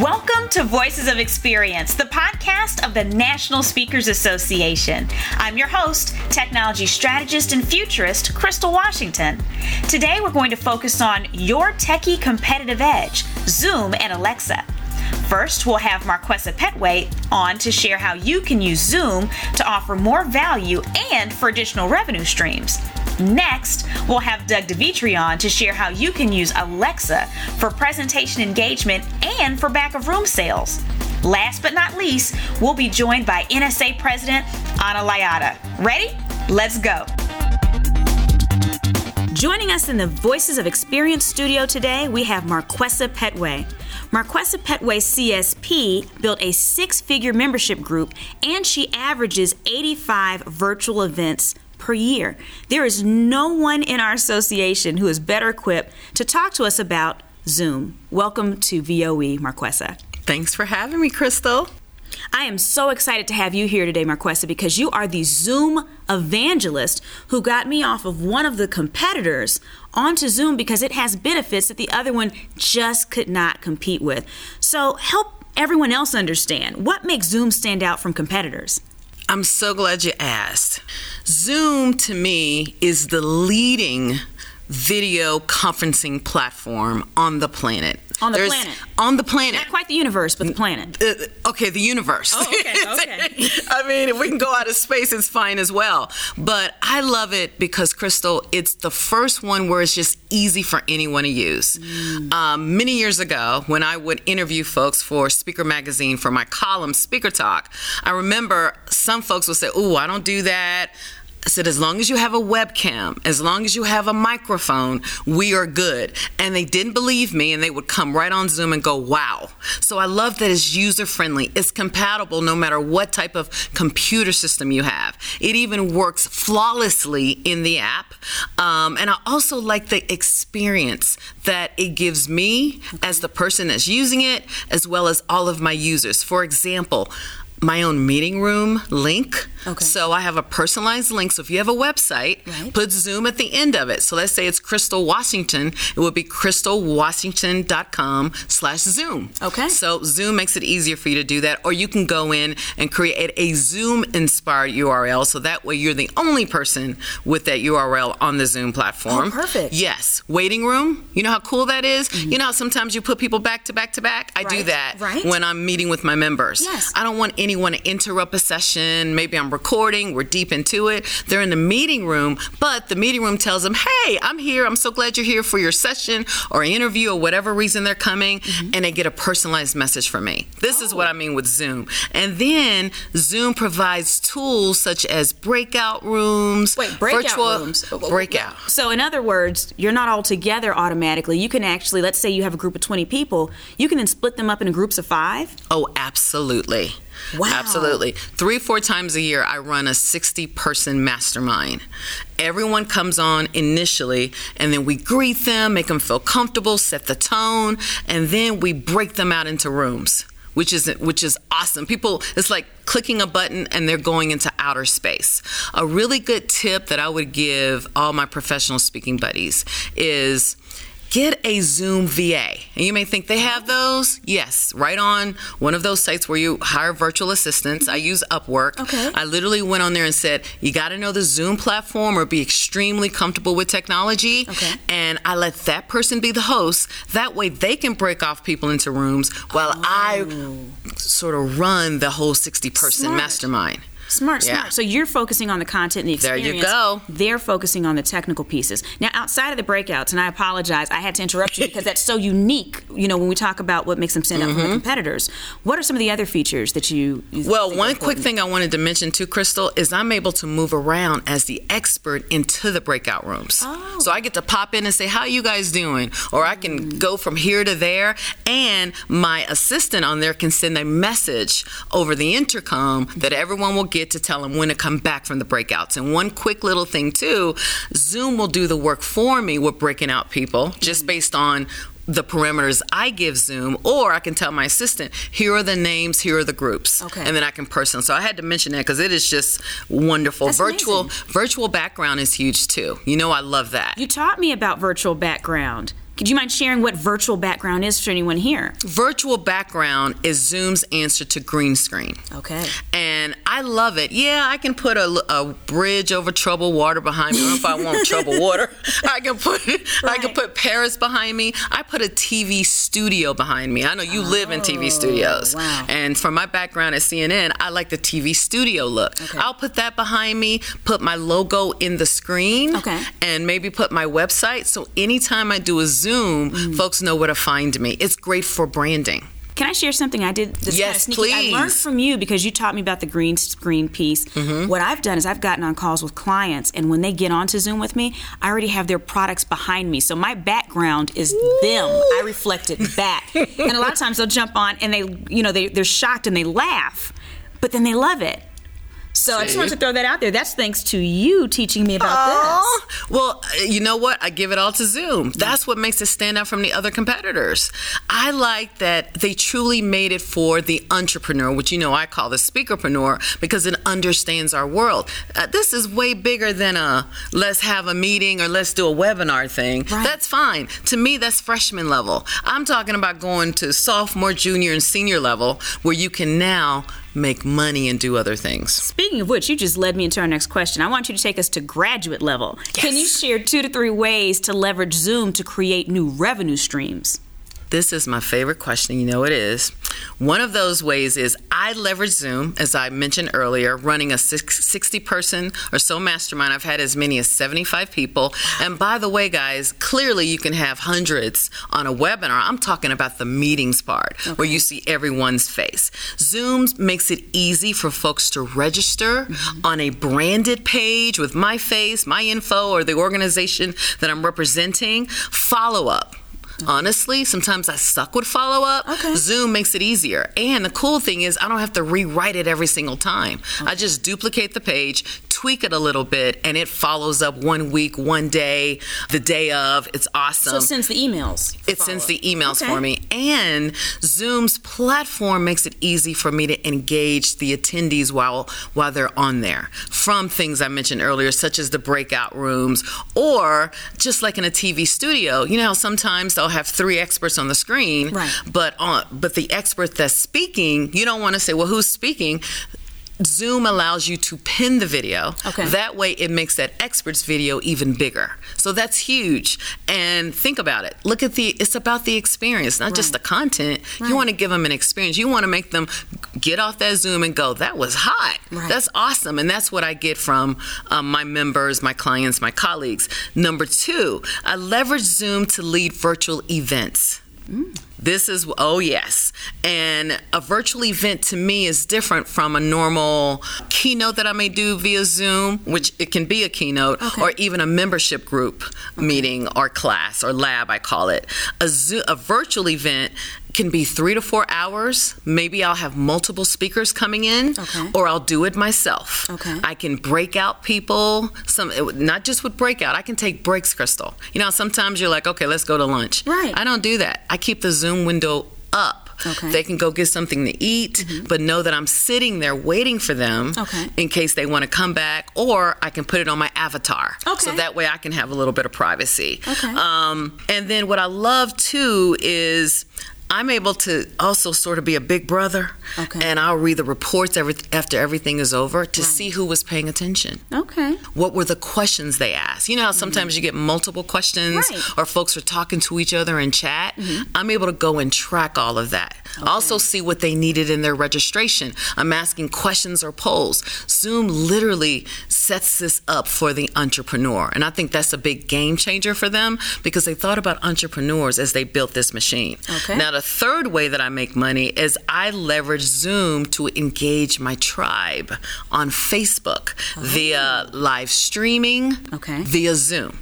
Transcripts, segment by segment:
Welcome to Voices of Experience, the podcast of the National Speakers Association. I'm your host, technology strategist and futurist, Crystal Washington. Today we're going to focus on your techie competitive edge, Zoom and Alexa. First, we'll have Marquesa Pettway on to share how you can use Zoom to offer more value and for additional revenue streams. Next, we'll have Doug Devitre on to share how you can use Alexa for presentation engagement and for back of room sales. Last but not least, we'll be joined by NSA President Anna Liotta. Ready? Let's go. Joining us in the Voices of Experience studio today, we have Marquesa Pettway. Marquesa Pettway CSP built a six figure membership group and she averages 85 virtual events per year. There is no one in our association who is better equipped to talk to us about Zoom. Welcome to VOE, Marquesa. Thanks for having me, Crystal. I am so excited to have you here today, Marquesa, because you are the Zoom evangelist who got me off of one of the competitors onto Zoom because it has benefits that the other one just could not compete with. So help everyone else understand what makes Zoom stand out from competitors. I'm so glad you asked. Zoom to me is the leading video conferencing platform on the planet. On the There's, planet. On the planet. Not quite the universe, but the planet. Uh, okay, the universe. Oh, okay, okay. I mean, if we can go out of space, it's fine as well. But I love it because, Crystal, it's the first one where it's just easy for anyone to use. Mm. Um, many years ago, when I would interview folks for Speaker Magazine for my column, Speaker Talk, I remember some folks would say, Oh, I don't do that. I said, as long as you have a webcam, as long as you have a microphone, we are good. And they didn't believe me and they would come right on Zoom and go, wow. So I love that it's user friendly. It's compatible no matter what type of computer system you have. It even works flawlessly in the app. Um, and I also like the experience that it gives me as the person that's using it, as well as all of my users. For example, my own meeting room link. Okay. So I have a personalized link. So if you have a website, right. put Zoom at the end of it. So let's say it's Crystal Washington. It would be crystalwashington.com slash Zoom. Okay. So Zoom makes it easier for you to do that. Or you can go in and create a Zoom inspired URL. So that way you're the only person with that URL on the Zoom platform. Oh, perfect. Yes. Waiting room. You know how cool that is? Mm-hmm. You know how sometimes you put people back to back to back? I right. do that right. when I'm meeting with my members. Yes. I don't want any want to interrupt a session. Maybe I'm recording, we're deep into it. They're in the meeting room, but the meeting room tells them, hey, I'm here. I'm so glad you're here for your session or interview or whatever reason they're coming. Mm-hmm. And they get a personalized message from me. This oh. is what I mean with Zoom. And then Zoom provides tools such as breakout rooms. Wait, breakout virtual rooms. Breakout. So, in other words, you're not all together automatically. You can actually, let's say you have a group of 20 people, you can then split them up into groups of five. Oh, absolutely. Wow. Absolutely. Three, four times a year, I run a 60 person mastermind. Everyone comes on initially, and then we greet them, make them feel comfortable, set the tone, and then we break them out into rooms. Which is which is awesome. People, it's like clicking a button and they're going into outer space. A really good tip that I would give all my professional speaking buddies is get a Zoom VA. And you may think they have those. Yes, right on one of those sites where you hire virtual assistants. I use Upwork. Okay. I literally went on there and said, you got to know the Zoom platform or be extremely comfortable with technology. Okay. And I let that person be the host. That way they can break off people into rooms while oh. I sort of run the whole 60 person mastermind. Smart, smart. Yeah. So you're focusing on the content and the experience. There you go. They're focusing on the technical pieces. Now, outside of the breakouts, and I apologize, I had to interrupt you because that's so unique. You know, when we talk about what makes them stand out mm-hmm. from the mm-hmm. competitors, what are some of the other features that you? well, one quick thing I wanted to mention too, Crystal, is I'm able to move around as the expert into the breakout rooms. Oh. So I get to pop in and say, "How are you guys doing?" Or I can mm. go from here to there, and my assistant on there can send a message over the intercom that everyone will get to tell them when to come back from the breakouts. And one quick little thing too, Zoom will do the work for me with breaking out people just based on the parameters I give Zoom, or I can tell my assistant, here are the names, here are the groups, okay. and then I can personally. So I had to mention that because it is just wonderful. That's virtual amazing. virtual background is huge too. You know, I love that. You taught me about virtual background. Could you mind sharing what virtual background is for anyone here? Virtual background is Zoom's answer to green screen. Okay. And I love it. Yeah, I can put a, a bridge over troubled water behind me. if I want troubled water, I can put right. I can put Paris behind me. I put a TV studio behind me. I know you oh, live in TV oh, studios. Wow. And from my background at CNN, I like the TV studio look. Okay. I'll put that behind me, put my logo in the screen, okay. and maybe put my website. So anytime I do a Zoom, mm. folks know where to find me. It's great for branding. Can I share something I did? This yes, kind of please. I learned from you because you taught me about the green screen piece. Mm-hmm. What I've done is I've gotten on calls with clients, and when they get onto Zoom with me, I already have their products behind me. So my background is Ooh. them. I reflect it back, and a lot of times they'll jump on and they, you know, they, they're shocked and they laugh, but then they love it. So I just wanted to throw that out there. That's thanks to you teaching me about Aww. this. Well, you know what? I give it all to Zoom. That's what makes it stand out from the other competitors. I like that they truly made it for the entrepreneur, which you know I call the speakerpreneur because it understands our world. Uh, this is way bigger than a let's have a meeting or let's do a webinar thing. Right. That's fine. To me, that's freshman level. I'm talking about going to sophomore, junior, and senior level where you can now make money and do other things. Speaking of which, you just led me into our next question. I want you to take us to graduate level. Yes. Can you share two to three ways to leverage Zoom to create new revenue streams? This is my favorite question. You know it is. One of those ways is I leverage Zoom, as I mentioned earlier, running a 60 person or so mastermind. I've had as many as 75 people. And by the way, guys, clearly you can have hundreds on a webinar. I'm talking about the meetings part okay. where you see everyone's face. Zoom makes it easy for folks to register mm-hmm. on a branded page with my face, my info, or the organization that I'm representing. Follow up Honestly, sometimes I suck with follow up. Okay. Zoom makes it easier. And the cool thing is, I don't have to rewrite it every single time. Okay. I just duplicate the page, tweak it a little bit, and it follows up one week, one day, the day of. It's awesome. So it sends the emails. It sends the emails okay. for me. And Zoom's platform makes it easy for me to engage the attendees while while they're on there. From things I mentioned earlier, such as the breakout rooms, or just like in a TV studio, you know, sometimes they'll have three experts on the screen, right. but on but the expert that's speaking, you don't want to say, well, who's speaking? Zoom allows you to pin the video. Okay. That way, it makes that expert's video even bigger. So that's huge. And think about it. Look at the. It's about the experience, not right. just the content. Right. You want to give them an experience. You want to make them get off that Zoom and go, "That was hot. Right. That's awesome." And that's what I get from um, my members, my clients, my colleagues. Number two, I leverage Zoom to lead virtual events. Mm. This is, oh, yes. And a virtual event to me is different from a normal keynote that I may do via Zoom, which it can be a keynote, okay. or even a membership group meeting or class or lab, I call it. A, Zoom, a virtual event can be three to four hours. Maybe I'll have multiple speakers coming in, okay. or I'll do it myself. Okay. I can break out people. Some not just with breakout. I can take breaks, Crystal. You know, sometimes you're like, okay, let's go to lunch. Right. I don't do that. I keep the Zoom window up. Okay. They can go get something to eat, mm-hmm. but know that I'm sitting there waiting for them okay. in case they want to come back, or I can put it on my avatar. Okay. So that way I can have a little bit of privacy. Okay. Um, and then what I love too is I'm able to also sort of be a big brother, okay. and I'll read the reports every, after everything is over to right. see who was paying attention. Okay. What were the questions they asked? You know how sometimes mm-hmm. you get multiple questions, right. or folks are talking to each other in chat. Mm-hmm. I'm able to go and track all of that. Okay. Also, see what they needed in their registration. I'm asking questions or polls. Zoom literally sets this up for the entrepreneur, and I think that's a big game changer for them because they thought about entrepreneurs as they built this machine. Okay. Now, third way that I make money is I leverage Zoom to engage my tribe on Facebook oh. via live streaming, okay. via Zoom.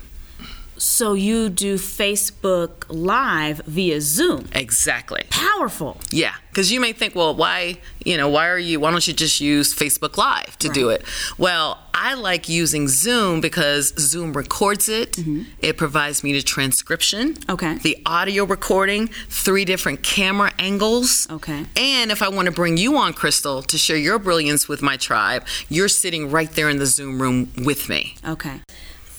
So you do Facebook Live via Zoom. Exactly. Powerful. Yeah, because you may think, well, why, you know, why are you? Why don't you just use Facebook Live to right. do it? Well, I like using Zoom because Zoom records it. Mm-hmm. It provides me the transcription. Okay. The audio recording, three different camera angles. Okay. And if I want to bring you on, Crystal, to share your brilliance with my tribe, you're sitting right there in the Zoom room with me. Okay.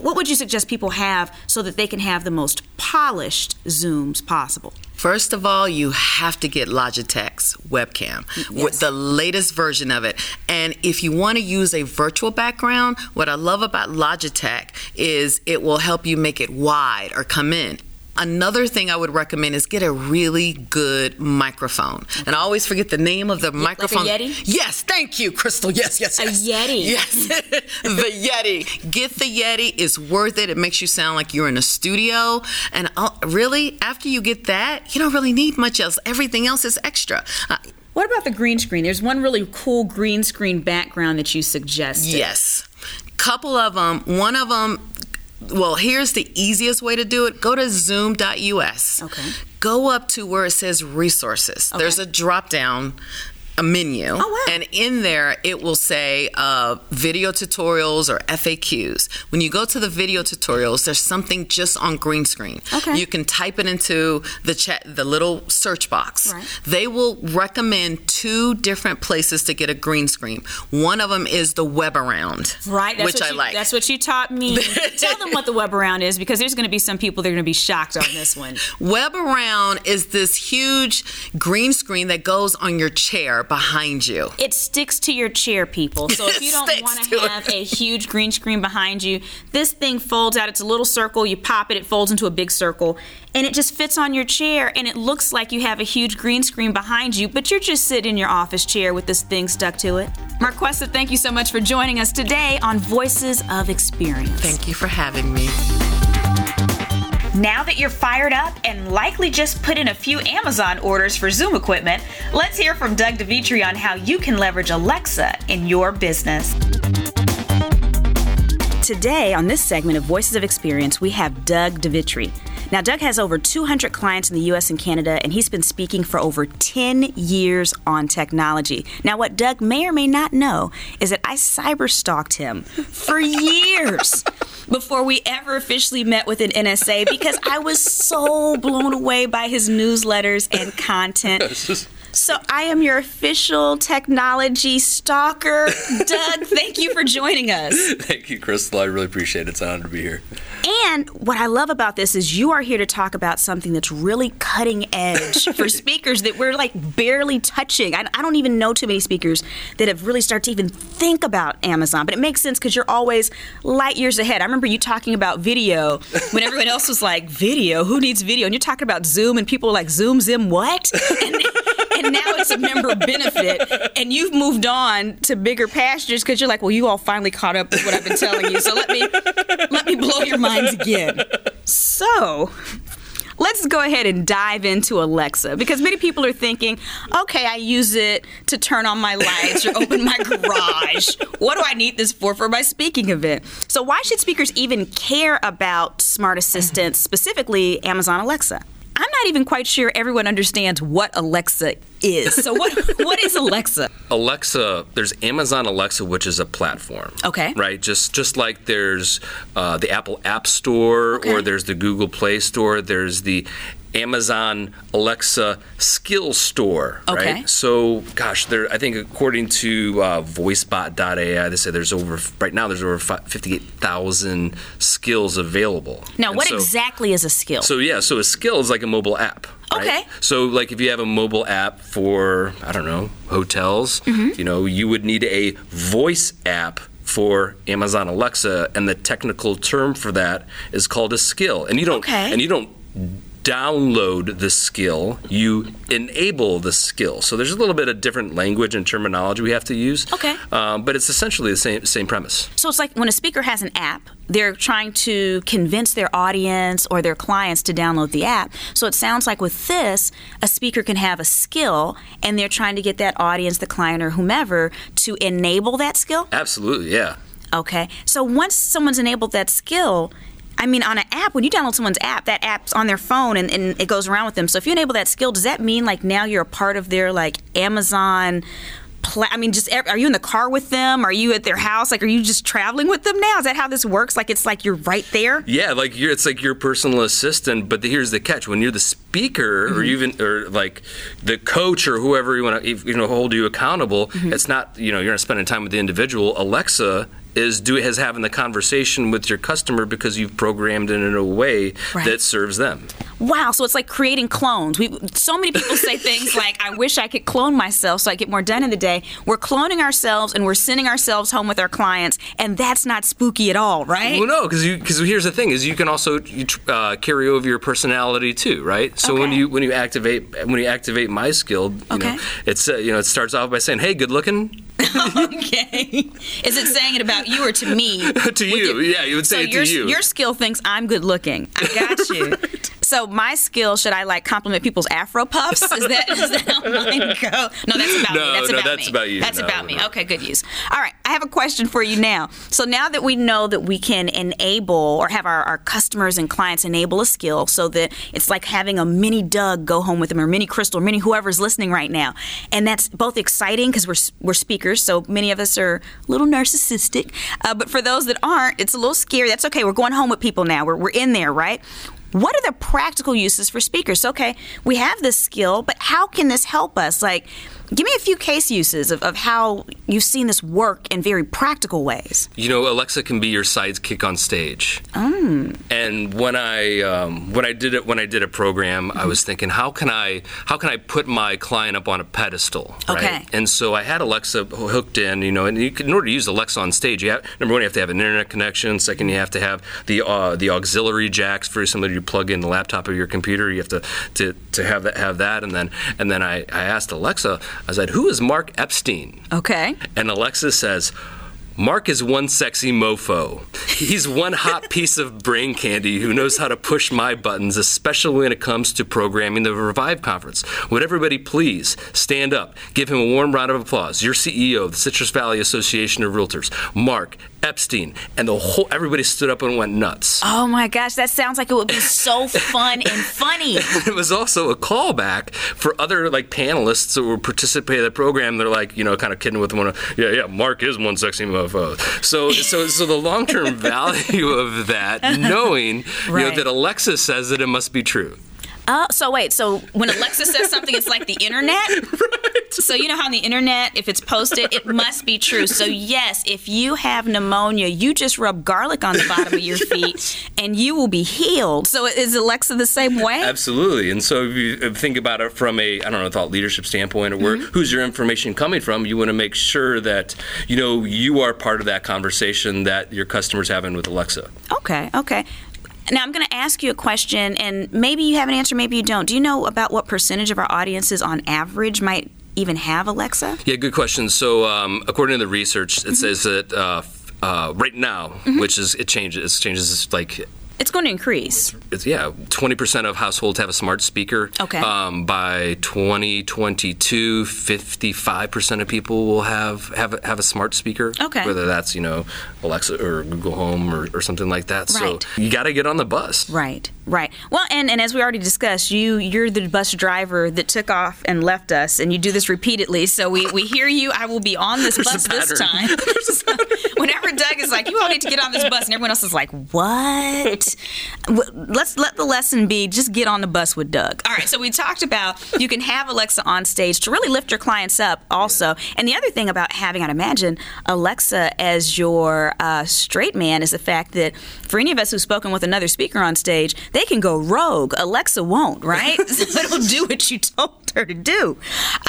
What would you suggest people have so that they can have the most polished Zooms possible? First of all, you have to get Logitech's webcam mm, with the latest version of it. And if you want to use a virtual background, what I love about Logitech is it will help you make it wide or come in. Another thing I would recommend is get a really good microphone. And I always forget the name of the microphone. Yeti? Yes, thank you, Crystal. Yes, yes, yes. A. Yeti. Yes. the Yeti. Get the Yeti. It's worth it. It makes you sound like you're in a studio. And uh, really, after you get that, you don't really need much else. Everything else is extra. Uh, What about the green screen? There's one really cool green screen background that you suggested. Yes. Couple of them. One of them. Well, here's the easiest way to do it. Go to zoom.us. Okay. Go up to where it says resources. There's a drop down a menu. Oh, wow. And in there, it will say uh, video tutorials or FAQs. When you go to the video tutorials, there's something just on green screen. Okay. You can type it into the chat, the little search box. Right. They will recommend two different places to get a green screen. One of them is the Webaround, Right, that's which I you, like. That's what you taught me. Tell them what the Webaround is because there's going to be some people that are going to be shocked on this one. Webaround is this huge green screen that goes on your chair behind you. It sticks to your chair, people. So if you don't want to it. have a huge green screen behind you, this thing folds out. It's a little circle. You pop it, it folds into a big circle, and it just fits on your chair. And it looks like you have a huge green screen behind you, but you're just sitting in your office chair with this thing stuck to it. Marquesa, thank you so much for joining us today on Voices of Experience. Thank you for having me. Now that you're fired up and likely just put in a few Amazon orders for Zoom equipment, let's hear from Doug Devitre on how you can leverage Alexa in your business. Today, on this segment of Voices of Experience, we have Doug Devitre. Now, Doug has over 200 clients in the US and Canada, and he's been speaking for over 10 years on technology. Now, what Doug may or may not know is that I cyber stalked him for years before we ever officially met with an NSA because I was so blown away by his newsletters and content. So I am your official technology stalker. Doug, thank you for joining us. Thank you, Crystal. I really appreciate it. It's an honor to be here. And what I love about this is you are here to talk about something that's really cutting edge for speakers that we're like barely touching. I, I don't even know too many speakers that have really started to even think about Amazon, but it makes sense because you're always light years ahead. I remember you talking about video when everyone else was like, video? Who needs video? And you're talking about Zoom, and people are like, Zoom, Zim, what? And, and now it's a member benefit, and you've moved on to bigger pastures because you're like, well, you all finally caught up with what I've been telling you. So let me let me blow your minds again. So. Let's go ahead and dive into Alexa because many people are thinking, okay, I use it to turn on my lights or open my garage. What do I need this for for my speaking event? So, why should speakers even care about smart assistants, specifically Amazon Alexa? Not even quite sure everyone understands what Alexa is. So, what what is Alexa? Alexa, there's Amazon Alexa, which is a platform. Okay. Right. Just just like there's uh, the Apple App Store Okay. or there's the Google Play Store. There's the Amazon Alexa Skill Store. Okay. Right. So, gosh, there. I think according to uh, VoiceBot.ai, they say there's over right now there's over fi- 58,000 skills available. Now, And what so- exactly is a skill? So yeah, so a skill is like a mobile app. right? Okay. So like if you have a mobile app for I don't know hotels, Mm-hmm. you know you would need a voice app for Amazon Alexa, and the technical term for that is called a skill. And you don't Okay. and you don't download the skill you enable the skill so there's a little bit of different language and terminology we have to use Okay. um, but it's essentially the same same premise So it's like when a speaker has an app, they're trying to convince their audience or their clients to download the app. So it sounds like with this, a speaker can have a skill and they're trying to get that audience, the client, or whomever to enable that skill. absolutely yeah Okay. So once someone's enabled that skill, I mean, on an app, when you download someone's app, that app's on their phone and, and it goes around with them. So if you enable that skill, does that mean like now you're a part of their like Amazon? Pla- I mean, just are you in the car with them? Are you at their house? Like, are you just traveling with them now? Is that how this works? Like, it's like you're right there. Yeah, like you're, it's like your personal assistant. But the, here's the catch: when you're the speaker, or mm-hmm. even or like the coach or whoever you want to you know hold you accountable, mm-hmm. it's not you know you're not spending time with the individual. Alexa is do is having the conversation with your customer because you've programmed it in a way Right. that serves them. Wow, so it's like creating clones. We so many people say things like, "I wish I could clone myself so I get more done in the day." We're cloning ourselves and we're sending ourselves home with our clients, and that's not spooky at all, right? Well, no, because because here's the thing: is you can also you, uh, carry over your personality too, right? So when you when you activate when you activate my skill, you Okay. know, it's uh, you know it starts off by saying, "Hey, good looking," okay. Is it saying it about you or to me? to you. yeah, you would say so it your, to you. your skill thinks I'm good looking. I got you. So my skill, should I like compliment people's afro puffs? Is that, is that how mine go? No, that's about No, me. That's no, about that's me. about you. That's No, about me. no. Okay, good use. All right, I have a question for you now. So now that we know that we can enable or have our, our customers and clients enable a skill so that it's like having a mini Doug go home with them or mini Crystal or mini whoever's listening right now. And that's both exciting because we're, we're speakers, so many of us are a little narcissistic. Uh, but for those that aren't, it's a little scary. That's okay. We're going home with people now. We're, we're in there, right? What are the practical uses for speakers? Okay, we have this skill, but how can this help us? Like, give me a few case uses of, of how you've seen this work in very practical ways. You know, Alexa can be your sidekick on stage. Mm. And when I um, when I did it when I did a program, I was thinking, how can I how can I put my client up on a pedestal? Right? Okay. And so I had Alexa hooked in. You know, and you can, in order to use Alexa on stage, you have number one, you have to have an internet connection. Second, you have to have the uh, the auxiliary jacks, for somebody to plug in the laptop of your computer. You have to to, to have that have that. And then and then I, I asked Alexa, I said, who is Mark Epstein? Okay. And Alexa says, Mark is one sexy mofo. He's one hot piece of brain candy who knows how to push my buttons, especially when it comes to programming the Revive conference. Would everybody please stand up, give him a warm round of applause. Your CEO of the Citrus Valley Association of Realtors, Mark Epstein, and the whole everybody stood up and went nuts. Oh my gosh, that sounds like it would be so fun and funny. it was also a callback for other like panelists that were participating in the program. They're like, you know, kind of kidding with one. Of Yeah, yeah, Mark is one sexy mofo. So, so, so the long term value of that, knowing you know that Alexa says that it must be true. Oh, so wait, so when Alexa says something, it's like the internet? Right. So you know how on the internet, if it's posted, it must be true. So yes, if you have pneumonia, you just rub garlic on the bottom of your feet, and you will be healed. So is Alexa the same way? Absolutely. And so if you think about it from a, I don't know, thought leadership standpoint or where, Mm-hmm. who's your information coming from, you want to make sure that, you know, you are part of that conversation that your customer's having with Alexa. Okay, okay. Now I'm going to ask you a question, and maybe you have an answer, maybe you don't. Do you know about what percentage of our audiences, on average, might even have Alexa? Yeah, good question. So, um, according to the research, it says that uh, uh, right now, which is it changes, it changes like It's going to increase. it's, yeah, twenty percent of households have a smart speaker. Okay. Um, by 2022, 55 percent of people will have have a, have a smart speaker. Okay. Whether that's you know Alexa or Google Home or, or something like that. Right. So you got to get on the bus. Right, right. Well, and, and as we already discussed, you you're the bus driver that took off and left us, and you do this repeatedly. So we, we hear you. I will be on this There's bus this time. Whenever Doug is like, "You all need to get on this bus," and everyone else is like, "What?" Let's let the lesson be: just get on the bus with Doug. All right. So we talked about you can have Alexa on stage to really lift your clients up, also. And the other thing about having, I'd imagine, Alexa as your uh, straight man is the fact that for any of us who've spoken with another speaker on stage, they can go rogue. Alexa won't, right? so it'll do what you told her to do.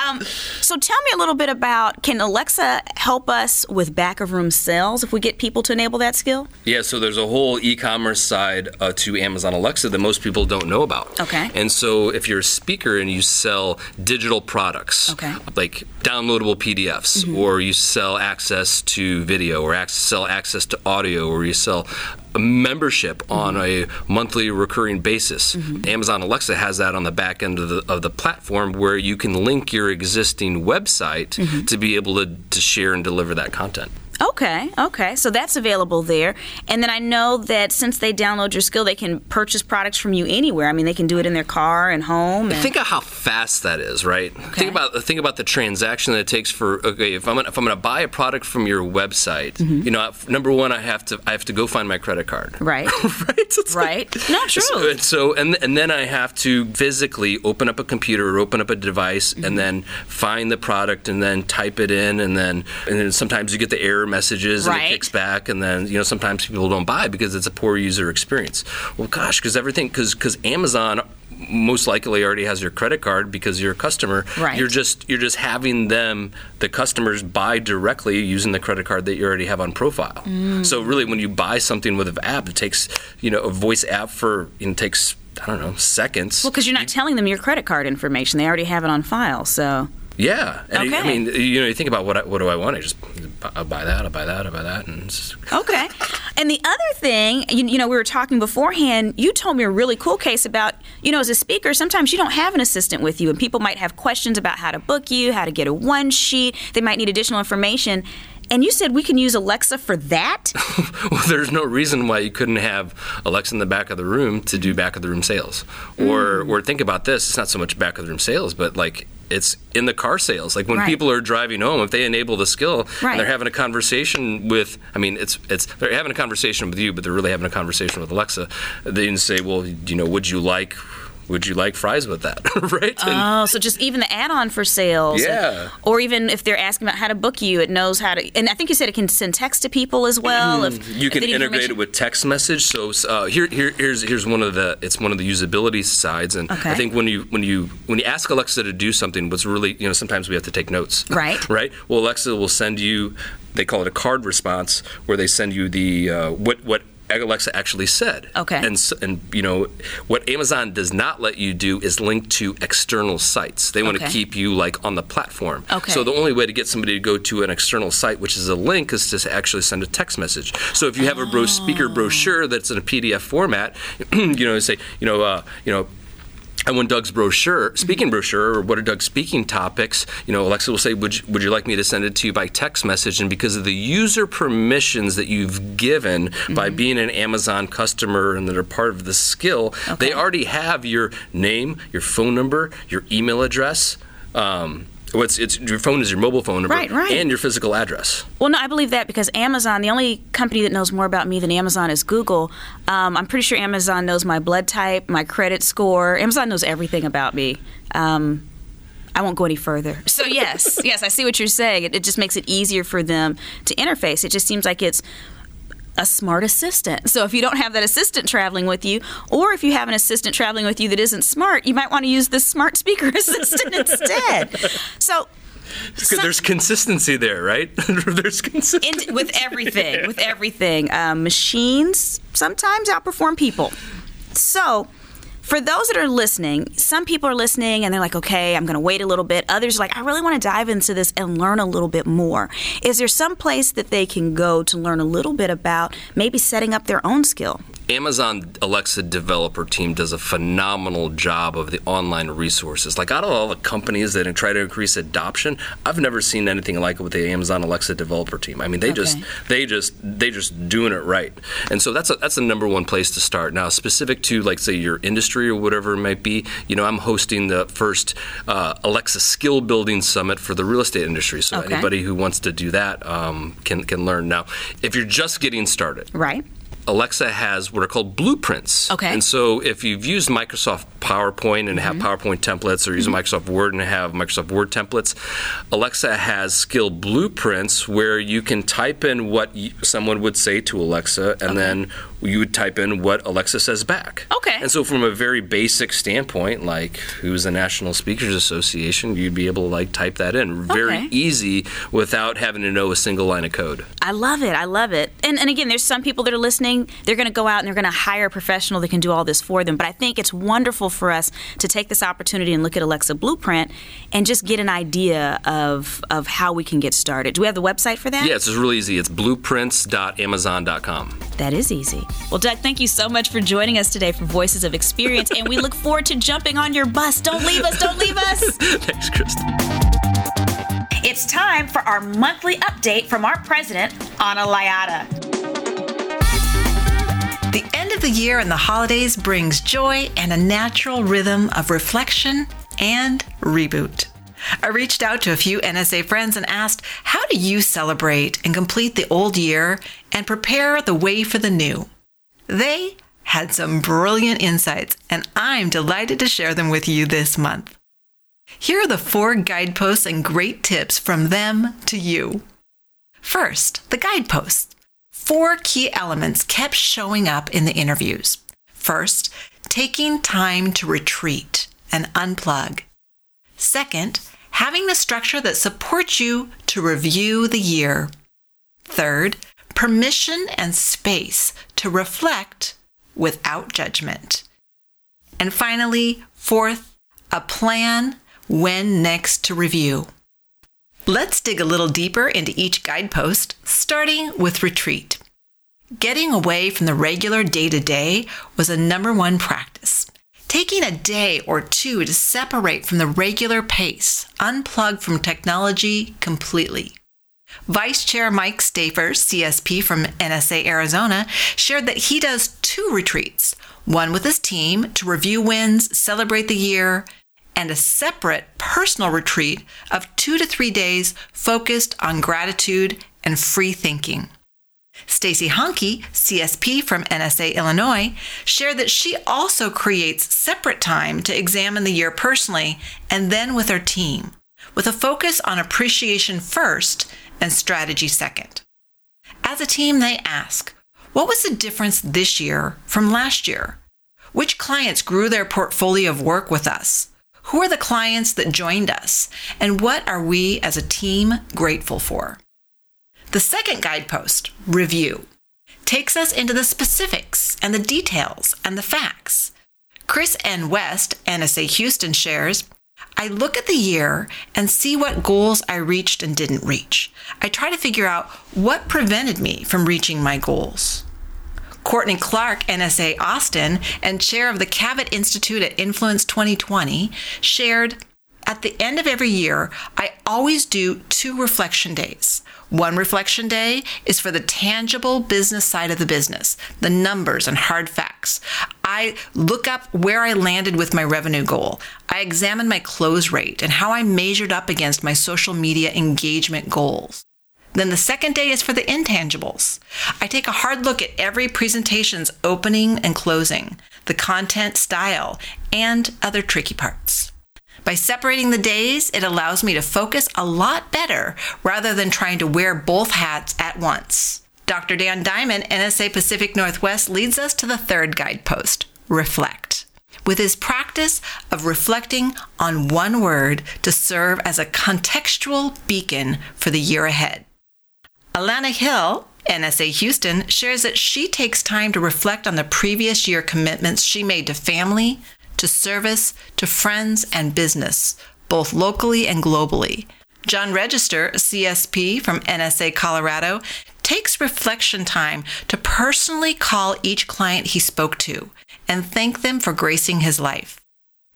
Um, so tell me a little bit about can Alexa help us with back of room sales if we get people to enable that skill? Yeah, so there's a whole e-commerce side uh, to Amazon Alexa that most people don't know about. Okay. And so if you're a speaker and you sell digital products, Okay. Mm-hmm. like downloadable PDFs, or you sell access to video, or sell access to audio, or you sell a membership on a monthly recurring basis. Amazon Alexa has that on the back end of the, of the platform where you can link your existing website to be able to, to share and deliver that content. Okay, okay. So that's available there. And then I know that since they download your skill, they can purchase products from you anywhere. I mean, they can do it in their car and home. And, Think of how fast that is, right? Think about think about the transaction that it takes for okay. If I'm gonna, if I'm going to buy a product from your website, you know, number one, I have to I have to go find my credit card. right. right. It's Right. No, true. So, and so and and then I have to physically open up a computer or open up a device Mm-hmm. and then find the product and then type it in and then and then sometimes you get the error message messages and Right. it kicks back, and then you know sometimes people don't buy because it's a poor user experience. Well, gosh, because everything because because Amazon most likely already has your credit card because you're a customer. Right. You're just you're just having them the customers buy directly using the credit card that you already have on profile. Mm. So really, when you buy something with an app, it takes you know a voice app for you know takes I don't know seconds. Well, because you're not telling them your credit card information; they already have it on file. So Yeah, and I Okay. mean, you know, you think about what I, what do I want? I just I'll buy that, I'll buy that, I'll buy that, and just, Okay. And the other thing, you, you know, we were talking beforehand, you told me a really cool case about, you know, as a speaker, sometimes you don't have an assistant with you, and people might have questions about how to book you, how to get a one sheet, they might need additional information. And you said we can use Alexa for that? well, there's no reason why you couldn't have Alexa in the back of the room to do back of the room sales, or Mm. or think about this. It's not so much back of the room sales, but like. It's in the car sales. Like when Right. people are driving home, if they enable the skill Right. and they're having a conversation with, I mean, it's it's they're having a conversation with you, but they're really having a conversation with Alexa. They can say, well, you know, would you like would you like fries with that, right? And- Oh, so just even the add-on for sales, and- Yeah. or even if they're asking about how to book you, it knows how to. And I think you said it can send text to people as well. If Mm-hmm. you can integrate it with text message. So uh, here, here, here's here's one of the it's one of the usability sides, and Okay. I think when you when you when you ask Alexa to do something, what's really you know sometimes we have to take notes. Right. Right. Well, Alexa will send you they call it a card response where they send you the uh, what what. Alexa actually said. Okay. And and you know what Amazon does not let you do is link to external sites. They want to keep you like on the platform. Okay. So the only way to get somebody to go to an external site, which is a link, is to actually send a text message. So if you have a bro- speaker brochure that's in a PDF format, you know, say, you know, uh, you know. And when Doug's brochure, speaking brochure, or what are Doug's speaking topics, you know, Alexa will say, would you, would you like me to send it to you by text message? And because of the user permissions that you've given by being an Amazon customer and that are part of the skill, Okay. they already have your name, your phone number, your email address. Um, what's it's your phone is your mobile phone number Right, right. and your physical address. Well, no, I believe that because Amazon, the only company that knows more about me than Amazon is Google. Um, I'm pretty sure Amazon knows my blood type, my credit score. Amazon knows everything about me. Um, I won't go any further. So, yes, yes, I see what you're saying. It, it just makes it easier for them to interface. It just seems like it's a smart assistant. So, if you don't have that assistant traveling with you, or if you have an assistant traveling with you that isn't smart, you might want to use this smart speaker assistant instead. So, Because there's consistency there, right? there's consistency. in, with everything, with everything. Um, machines sometimes outperform people. So, for those that are listening, some people are listening and they're like, okay, I'm going to wait a little bit. Others are like, I really want to dive into this and learn a little bit more. Is there some place that they can go to learn a little bit about maybe setting up their own skill? Amazon Alexa developer team does a phenomenal job of the online resources. Like out of all the companies that try to increase adoption, I've never seen anything like it with the Amazon Alexa developer team. I mean, they just they just they just doing it right. And so that's a, that's the number one place to start. Now, specific to like say your industry or whatever it might be, you know, I'm hosting the first uh, Alexa skill building summit for the real estate industry. So Okay. anybody who wants to do that um, can can learn. Now, if you're just getting started, Right. Alexa has what are called blueprints. Okay. And so if you've used Microsoft PowerPoint and have mm-hmm. PowerPoint templates or use mm-hmm. Microsoft Word and have Microsoft Word templates, Alexa has skill blueprints where you can type in what someone would say to Alexa and then you would type in what Alexa says back. Okay. And so from a very basic standpoint, like who's the National Speakers Association, you'd be able to like type that in very Okay. easy without having to know a single line of code. I love it. I love it. And and again, there's some people that are listening. They're going to go out and they're going to hire a professional that can do all this for them. But I think it's wonderful for us to take this opportunity and look at Alexa Blueprint and just get an idea of of how we can get started. Do we have the website for that? Yeah, it's just real easy. It's blueprints.amazon.com. That is easy. Well, Doug, thank you so much for joining us today for Voices of Experience, and we look forward to jumping on your bus. Don't leave us. Don't leave us. Thanks, Kristen. It's time for our monthly update from our president, Anna Liotta. The end of the year and the holidays brings joy and a natural rhythm of reflection and reboot. I reached out to a few NSA friends and asked, How do you celebrate and complete the old year and prepare the way for the new? They had some brilliant insights, and I'm delighted to share them with you this month. Here are the four guideposts and great tips from them to you. First, the guideposts. Four key elements kept showing up in the interviews. First, taking time to retreat and unplug. Second, having the structure that supports you to review the year. Third, permission and space to reflect without judgment. And finally, fourth, a plan when next to review. Let's dig a little deeper into each guidepost, starting with retreat. Getting away from the regular day to day was a number one practice. Taking a day or two to separate from the regular pace, unplug from technology completely. Vice Chair Mike Stafer, CSP from NSA Arizona, shared that he does two retreats one with his team to review wins, celebrate the year, and a separate personal retreat of two to three days focused on gratitude and free thinking. Stacey Hanke, CSP from NSA Illinois, shared that she also creates separate time to examine the year personally and then with her team, with a focus on appreciation first and strategy second. As a team, they ask, what was the difference this year from last year? Which clients grew their portfolio of work with us? Who are the clients that joined us? And what are we as a team grateful for? The second guidepost, review, takes us into the specifics and the details and the facts. Chris N. West, NSA Houston, shares I look at the year and see what goals I reached and didn't reach. I try to figure out what prevented me from reaching my goals. Courtney Clark, NSA Austin, and chair of the Cavett Institute at Influence 2020, shared At the end of every year, I always do two reflection days. One reflection day is for the tangible business side of the business, the numbers and hard facts. I look up where I landed with my revenue goal. I examine my close rate and how I measured up against my social media engagement goals. Then the second day is for the intangibles. I take a hard look at every presentation's opening and closing, the content style, and other tricky parts. By separating the days, it allows me to focus a lot better rather than trying to wear both hats at once. Dr. Dan Diamond, NSA Pacific Northwest, leads us to the third guidepost reflect. With his practice of reflecting on one word to serve as a contextual beacon for the year ahead. Alana Hill, NSA Houston, shares that she takes time to reflect on the previous year commitments she made to family, to service, to friends, and business, both locally and globally. John Register, CSP from NSA Colorado, takes reflection time to personally call each client he spoke to and thank them for gracing his life.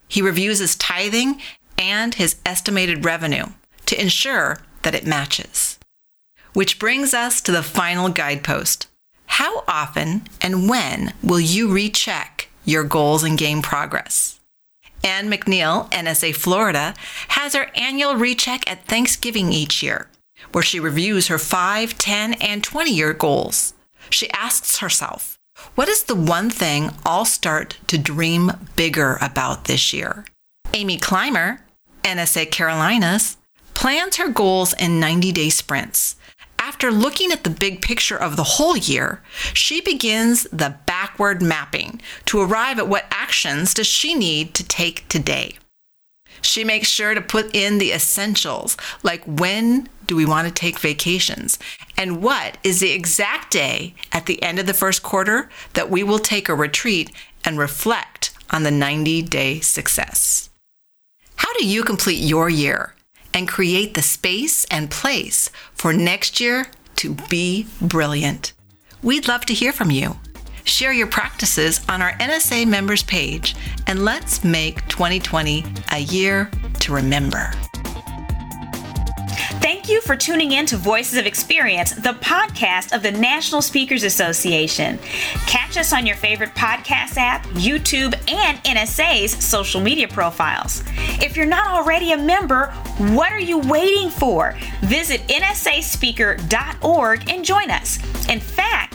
He reviews his tithing and his estimated revenue to ensure that it matches. Which brings us to the final guidepost. How often and when will you recheck your goals and game progress? Ann McNeil, NSA Florida, has her annual recheck at Thanksgiving each year, where she reviews her 5, 10, and 20 year goals. She asks herself, what is the one thing I'll start to dream bigger about this year? Amy Climer, NSA Carolinas, plans her goals in 90 day sprints after looking at the big picture of the whole year, she begins the backward mapping to arrive at what actions does she need to take today. She makes sure to put in the essentials, like when do we want to take vacations? And what is the exact day at the end of the first quarter that we will take a retreat and reflect on the 90 day success? How do you complete your year? And create the space and place for next year to be brilliant. We'd love to hear from you. Share your practices on our NSA members page, and let's make 2020 a year to remember. Thank you for tuning in to Voices of Experience, the podcast of the National Speakers Association. Catch us on your favorite podcast app, YouTube, and NSA's social media profiles. If you're not already a member, what are you waiting for? Visit nsaspeaker.org and join us. In fact,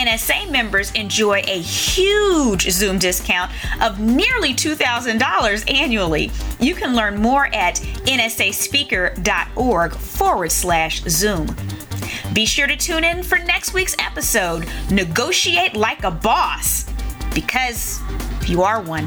NSA members enjoy a huge Zoom discount of nearly $2,000 annually. You can learn more at nsaspeaker.org forward slash Zoom. Be sure to tune in for next week's episode Negotiate Like a Boss, because you are one.